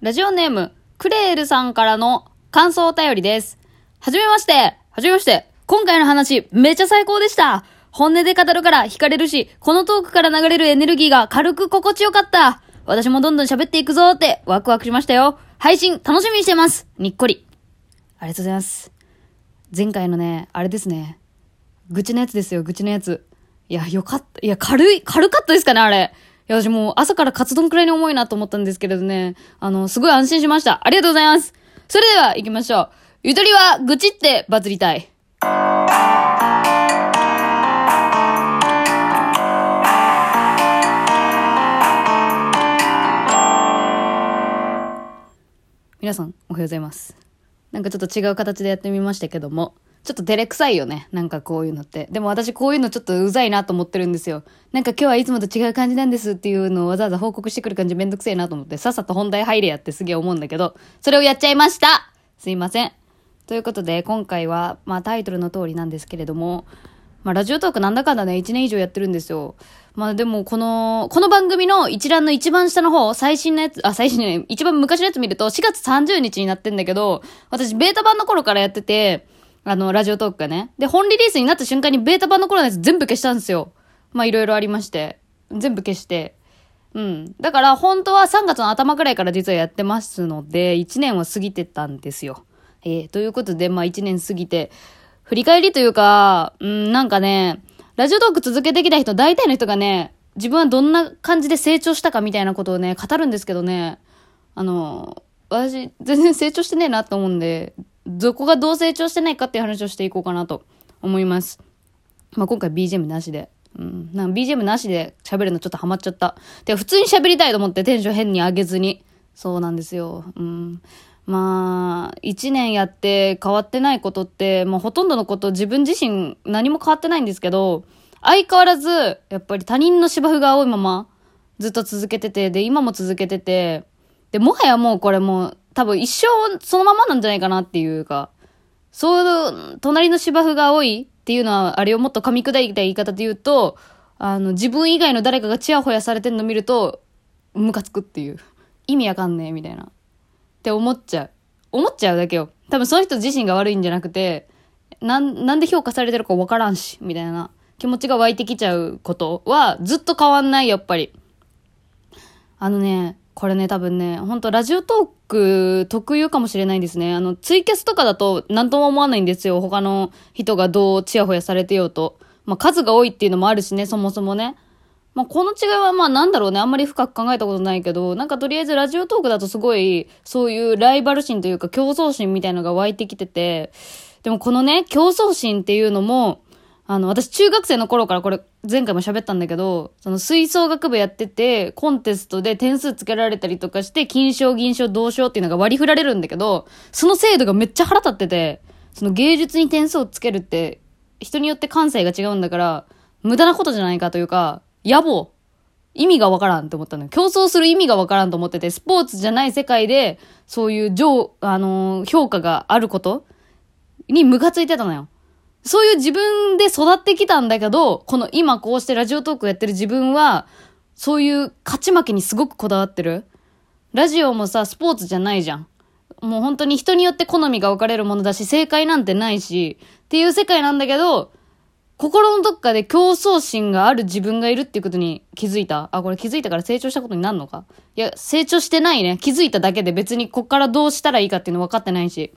ラジオネーム、クレールさんからの感想お便りです。はじめまして。はじめまして。今回の話、めちゃ最高でした。本音で語るから惹かれるし、このトークから流れるエネルギーが軽く心地よかった。私もどんどん喋っていくぞってワクワクしましたよ。配信楽しみにしてます。にっこり。ありがとうございます。前回のね、あれですね。愚痴のやつですよ、愚痴のやつ。いや、よかった。いや、軽い、軽かったですかね、あれ。いや、私もう朝からカツ丼くらいに重いなと思ったんですけれどね。あの、すごい安心しました。ありがとうございます。それでは、行きましょう。ゆとりは、愚痴ってバズりたい。皆さん、おはようございます。なんかちょっと違う形でやってみましたけども、ちょっと照れくさいよね。なんかこういうのって。でも私こういうのちょっとうざいなと思ってるんですよ。なんか今日はいつもと違う感じなんですっていうのをわざわざ報告してくる感じめんどくせえなと思って、さっさと本題入れやってすげえ思うんだけど、それをやっちゃいましたすいません。ということで、今回は、まあタイトルの通りなんですけれども、まあラジオトークなんだかんだね、1年以上やってるんですよ。まあでも、この、この番組の一覧の一番下の方、最新のやつ、あ、最新ね、一番昔のやつ見ると、4月30日になってんだけど、私、ベータ版の頃からやってて、あの、ラジオトークがね。で、本リリースになった瞬間にベータ版の頃のやつ全部消したんですよ。まあいろいろありまして。全部消して。うん。だから、本当は3月の頭くらいから実はやってますので、1年は過ぎてたんですよ。えー、ということで、まあ1年過ぎて、振り返りというか、うん、なんかね、ラジオトーク続けてきた人、大体の人がね、自分はどんな感じで成長したかみたいなことをね、語るんですけどね、あの、私、全然成長してねえなと思うんで、どこがどう成長してないかっていう話をしていこうかなと思います。まあ、今回 BGM なしで。うん。なん BGM なしで喋るのちょっとハマっちゃった。で、普通に喋りたいと思ってテンション変に上げずに。そうなんですよ。うん。まあ、一年やって変わってないことって、もうほとんどのこと自分自身何も変わってないんですけど、相変わらず、やっぱり他人の芝生が青いまま、ずっと続けてて、で、今も続けてて、で、もはやもうこれもう、多分一生そのままなんじゃないかなっていうか、そう、隣の芝生が青いっていうのは、あれをもっと噛み砕いた言い方で言うと、あの、自分以外の誰かがチヤホヤされてんの見ると、ムカつくっていう。意味わかんねえ、みたいな。って思っちゃう。思っちゃうだけよ。多分その人自身が悪いんじゃなくて、なん、なんで評価されてるかわからんし、みたいな気持ちが湧いてきちゃうことはずっと変わんない、やっぱり。あのね、これね、多分ね、本当ラジオトーク特有かもしれないんですね。あの、ツイキャスとかだと何とも思わないんですよ。他の人がどうチヤホヤされてようと。まあ、数が多いっていうのもあるしね、そもそもね。まあ、この違いはまあなんだろうね、あんまり深く考えたことないけど、なんかとりあえずラジオトークだとすごい、そういうライバル心というか競争心みたいのが湧いてきてて、でもこのね、競争心っていうのも、あの、私中学生の頃からこれ前回も喋ったんだけど、その吹奏楽部やってて、コンテストで点数つけられたりとかして、金賞、銀賞、銅賞っていうのが割り振られるんだけど、その制度がめっちゃ腹立ってて、その芸術に点数をつけるって、人によって感性が違うんだから、無駄なことじゃないかというか、野暮。意味がわからんって思ったのよ。競争する意味がわからんと思ってて、スポーツじゃない世界で、そういう上、あのー評価があることにムカついてたのよ。そういう自分で育ってきたんだけど、この今こうしてラジオトークやってる自分は、そういう勝ち負けにすごくこだわってる。ラジオもさ、スポーツじゃないじゃん。もう本当に人によって好みが分かれるものだし、正解なんてないし、っていう世界なんだけど、心のどっかで競争心がある自分がいるっていうことに気づいた。あ、これ気づいたから成長したことになるのか？いや、成長してないね。気づいただけで別にこっからどうしたらいいかっていうの分かってないし。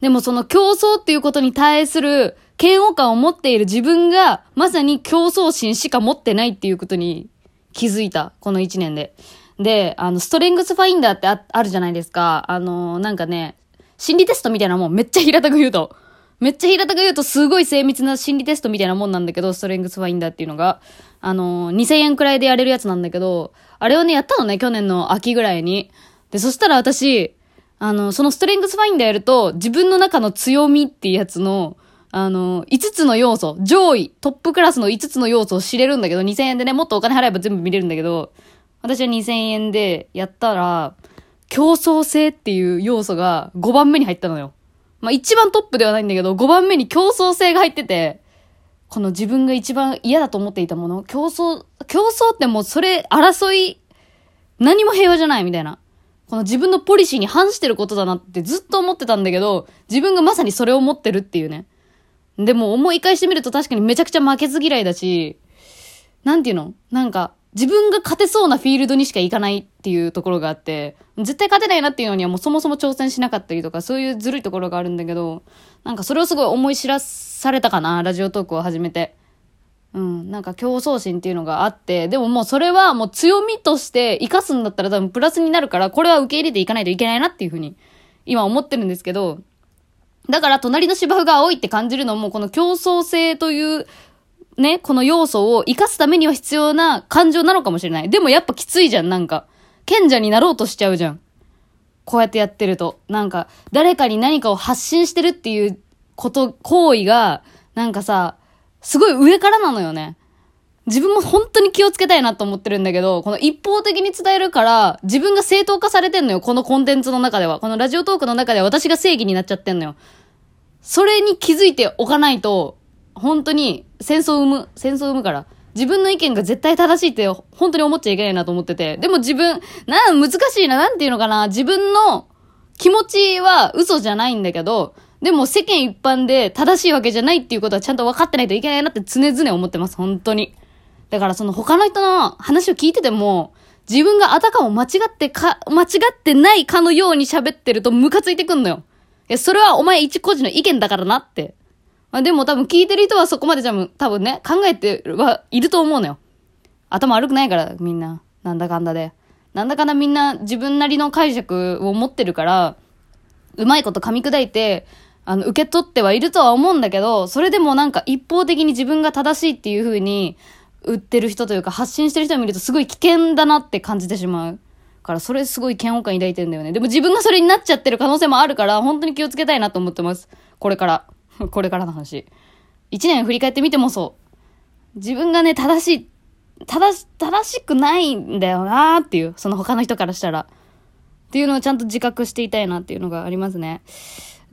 でもその競争っていうことに対する嫌悪感を持っている自分が、まさに競争心しか持ってないっていうことに気づいた。この一年で。で、あの、ストレングスファインダーってああるじゃないですか。あの、なんかね、心理テストみたいなもんめっちゃ平たく言うと。めっちゃ平たく言うとすごい精密な心理テストみたいなもんなんだけど、ストレングスファインダーっていうのが。あの、2000円くらいでやれるやつなんだけど、あれをね、やったのね、去年の秋ぐらいに。で、そしたら私、あの、そのストレングスファインダーやると、自分の中の強みっていうやつの、あの、5つの要素、上位、トップクラスの5つの要素を知れるんだけど、2000円でね、もっとお金払えば全部見れるんだけど、私は2000円でやったら、競争性っていう要素が5番目に入ったのよ。まあ一番トップではないんだけど、5番目に競争性が入ってて、この自分が一番嫌だと思っていたもの、競争、競争ってもうそれ、争い、何も平和じゃないみたいな。この自分のポリシーに反してることだなってずっと思ってたんだけど、自分がまさにそれを持ってるっていうね。でも思い返してみると確かにめちゃくちゃ負けず嫌いだし、なんていうの？なんか、自分が勝てそうなフィールドにしか行かないっていうところがあって、絶対勝てないなっていうのにはもうそもそも挑戦しなかったりとか、そういうずるいところがあるんだけど、なんかそれをすごい思い知らされたかな、ラジオトークを始めて。うん、なんか競争心っていうのがあって、でももうそれはもう強みとして活かすんだったら多分プラスになるから、これは受け入れていかないといけないなっていうふうに今思ってるんですけど、だから隣の芝生が青いって感じるのも、この競争性というね、この要素を活かすためには必要な感情なのかもしれない。でもやっぱきついじゃん、なんか。賢者になろうとしちゃうじゃん。こうやってやってると。なんか、誰かに何かを発信してるっていうこと、行為が、なんかさ、すごい上からなのよね。自分も本当に気をつけたいなと思ってるんだけど、この一方的に伝えるから、自分が正当化されてんのよ。このコンテンツの中では。このラジオトークの中では私が正義になっちゃってんのよ。それに気づいておかないと、本当に戦争を生む、戦争を生むから。自分の意見が絶対正しいって本当に思っちゃいけないなと思ってて。でも自分、な、難しいな、なんていうのかな。自分の気持ちは嘘じゃないんだけど、でも世間一般で正しいわけじゃないっていうことはちゃんと分かってないといけないなって常々思ってます、本当に。だからその他の人の話を聞いてても、自分があたかも間違ってか、間違ってないかのように喋ってるとムカついてくんのよ。いや、それはお前一個人の意見だからなって。まあ、でも多分聞いてる人はそこまでじゃ多分ね、考えてはいると思うのよ。頭悪くないから、みんな。なんだかんだで。なんだかんだみんな自分なりの解釈を持ってるから、うまいこと噛み砕いて、あの、受け取ってはいるとは思うんだけど、それでもなんか一方的に自分が正しいっていう風に売ってる人というか発信してる人を見るとすごい危険だなって感じてしまう。からそれすごい嫌悪感抱いてるんだよね。でも自分がそれになっちゃってる可能性もあるから、本当に気をつけたいなと思ってます。これから。これからの話。一年振り返ってみてもそう。自分がね、正しい、正し、正しくないんだよなーっていう、その他の人からしたら。っていうのをちゃんと自覚していたいなっていうのがありますね。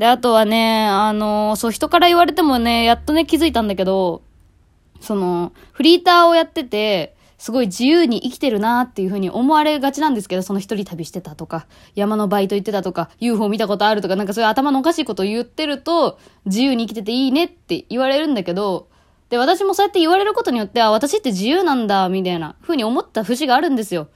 で、あとはね、あの、そう、人から言われてもね、やっとね、気づいたんだけど、その、フリーターをやってて、すごい自由に生きてるなっていう風に思われがちなんですけど、その一人旅してたとか、山のバイト行ってたとか、UFO 見たことあるとか、なんかそういう頭のおかしいことを言ってると、自由に生きてていいねって言われるんだけど、で、私もそうやって言われることによって、あ、私って自由なんだ、みたいな風に思った節があるんですよ。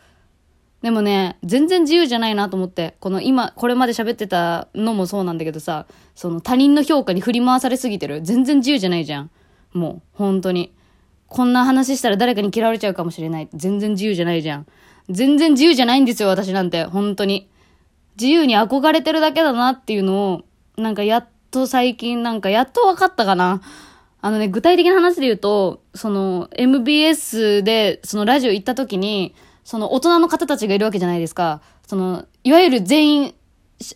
でもね、全然自由じゃないなと思って、この今、これまで喋ってたのもそうなんだけどさ、その他人の評価に振り回されすぎてる。全然自由じゃないじゃん。もう、本当に。こんな話したら誰かに嫌われちゃうかもしれない。全然自由じゃないじゃん。全然自由じゃないんですよ、私なんて。本当に。自由に憧れてるだけだなっていうのを、なんかやっと最近なんかやっと分かったかな。あのね、具体的な話で言うと、その MBS でそのラジオ行った時に、その大人の方たちがいるわけじゃないですか。その、いわゆる全員、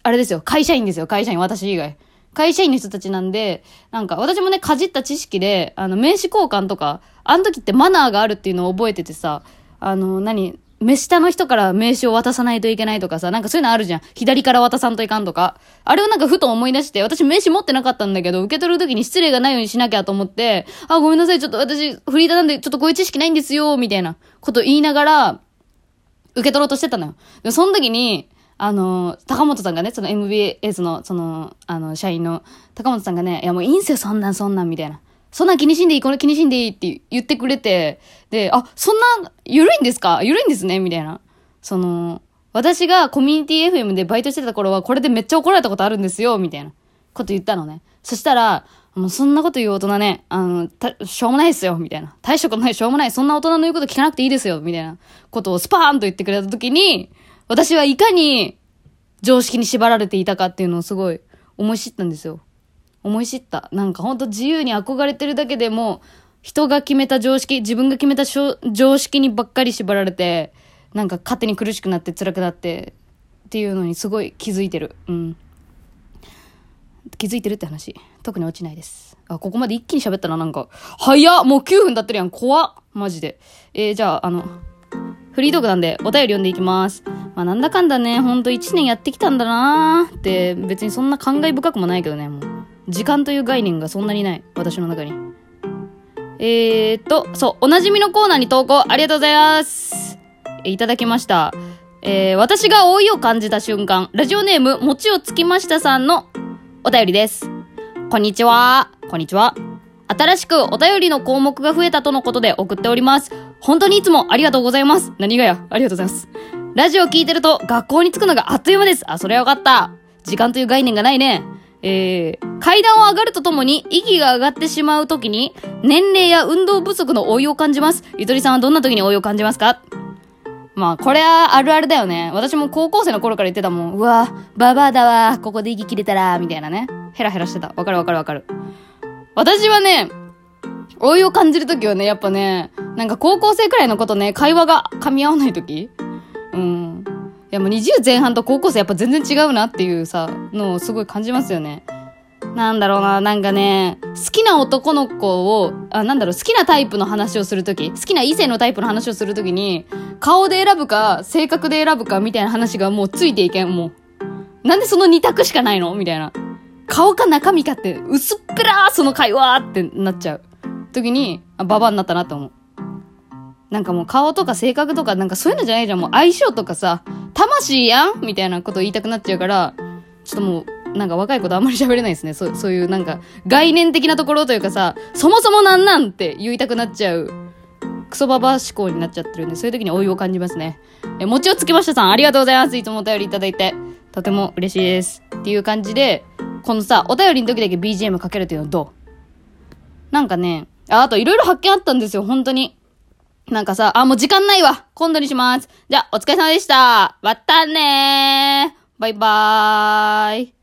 あれですよ、会社員ですよ、会社員、私以外。会社員の人たちなんで、なんか私もね、かじった知識で、あの、名刺交換とか、あの時ってマナーがあるっていうのを覚えててさ、あの、何、目下の人から名刺を渡さないといけないとかさ、なんかそういうのあるじゃん。左から渡さんといかんとか。あれをなんかふと思い出して、私名刺持ってなかったんだけど、受け取る時に失礼がないようにしなきゃと思って、あ、ごめんなさい、ちょっと私、フリーターなんで、ちょっとこういう知識ないんですよ、みたいなこと言いながら、受け取ろうとしてたのよ。で、その時に、あの、高本さんがね、その MBS の、その、あの、社員の高本さんがね、いやもういいんすよ、そんなんそんなん、みたいな。そんなん気にしんでいい、これ気にしんでいいって言ってくれて、で、あ、そんな、ゆるいんですか？ゆるいんですねみたいな。その、私がコミュニティ FM でバイトしてた頃はこれでめっちゃ怒られたことあるんですよ、みたいなこと言ったのね。そしたら、もうそんなこと言う大人ね、あの、しょうもないですよ、みたいな。大したことない、しょうもない。そんな大人の言うこと聞かなくていいですよ、みたいなことをスパーンと言ってくれた時に、私はいかに常識に縛られていたかっていうのをすごい思い知ったんですよ。思い知った。なんかほんと自由に憧れてるだけでも、人が決めた常識、自分が決めた常識にばっかり縛られて、なんか勝手に苦しくなって辛くなって、っていうのにすごい気づいてる。うん。気づいてるって話。特に落ちないです。あ、ここまで一気に喋ったな、なんか。早っもう9分経ってるやん。怖っマジで。えー、じゃあ、あの、フリートークなんでお便り読んでいきます。まあなんだかんだね、ほんと1年やってきたんだなーって別にそんな感慨深くもないけどね、もう。時間という概念がそんなにない。私の中に。えーと、そう、おなじみのコーナーに投稿ありがとうございます。えいただきました。えー、私が老いを感じた瞬間、ラジオネーム、餅をつきましたさんのお便りです。こんにちは。こんにちは。新しくお便りの項目が増えたとのことで送っております。本当にいつもありがとうございます。何がや？ありがとうございます。ラジオ聞いてると学校に着くのがあっという間です。あ、それはよかった。時間という概念がないね。えー、階段を上がるとともに息が上がってしまうときに年齢や運動不足の老いを感じます。ゆとりさんはどんな時に老いを感じますか？まあ、これはあるあるだよね。私も高校生の頃から言ってたもん。うわ、ババアだわ。ここで息切れたら、みたいなね。ヘラヘラしてた。わかるわかるわかる。私はね、老いを感じるときはね、やっぱね、なんか高校生くらいのことね、会話が噛み合わないときうん。いやもう20前半と高校生やっぱ全然違うなっていうさ、のをすごい感じますよね。なんだろうな、なんかね、好きな男の子を、あ、なんだろう、好きなタイプの話をするとき、好きな異性のタイプの話をするときに、顔で選ぶか、性格で選ぶか、みたいな話がもうついていけん、もう。なんでその二択しかないのみたいな。顔か中身かって、薄っぺらーその会話ってなっちゃう。時に、あ、ババになったなって思う。なんかもう顔とか性格とかなんかそういうのじゃないじゃん。もう相性とかさ、魂やんみたいなこと言いたくなっちゃうから、ちょっともう、なんか若い子とあんまり喋れないですね。そう、そういうなんか概念的なところというかさ、そもそもなんなんって言いたくなっちゃう。クソババア思考になっちゃってるんで、そういう時に老いを感じますね。え、餅をつきましたさん、ありがとうございます。いつもお便りいただいて。とても嬉しいです。っていう感じで、このさ、お便りの時だけ BGM かけるっていうのはどう？なんかね、あ、あといろいろ発見あったんですよ、本当に。なんかさ、あ、もう時間ないわ。今度にします。じゃあ、お疲れ様でした。またねー。バイバーイ。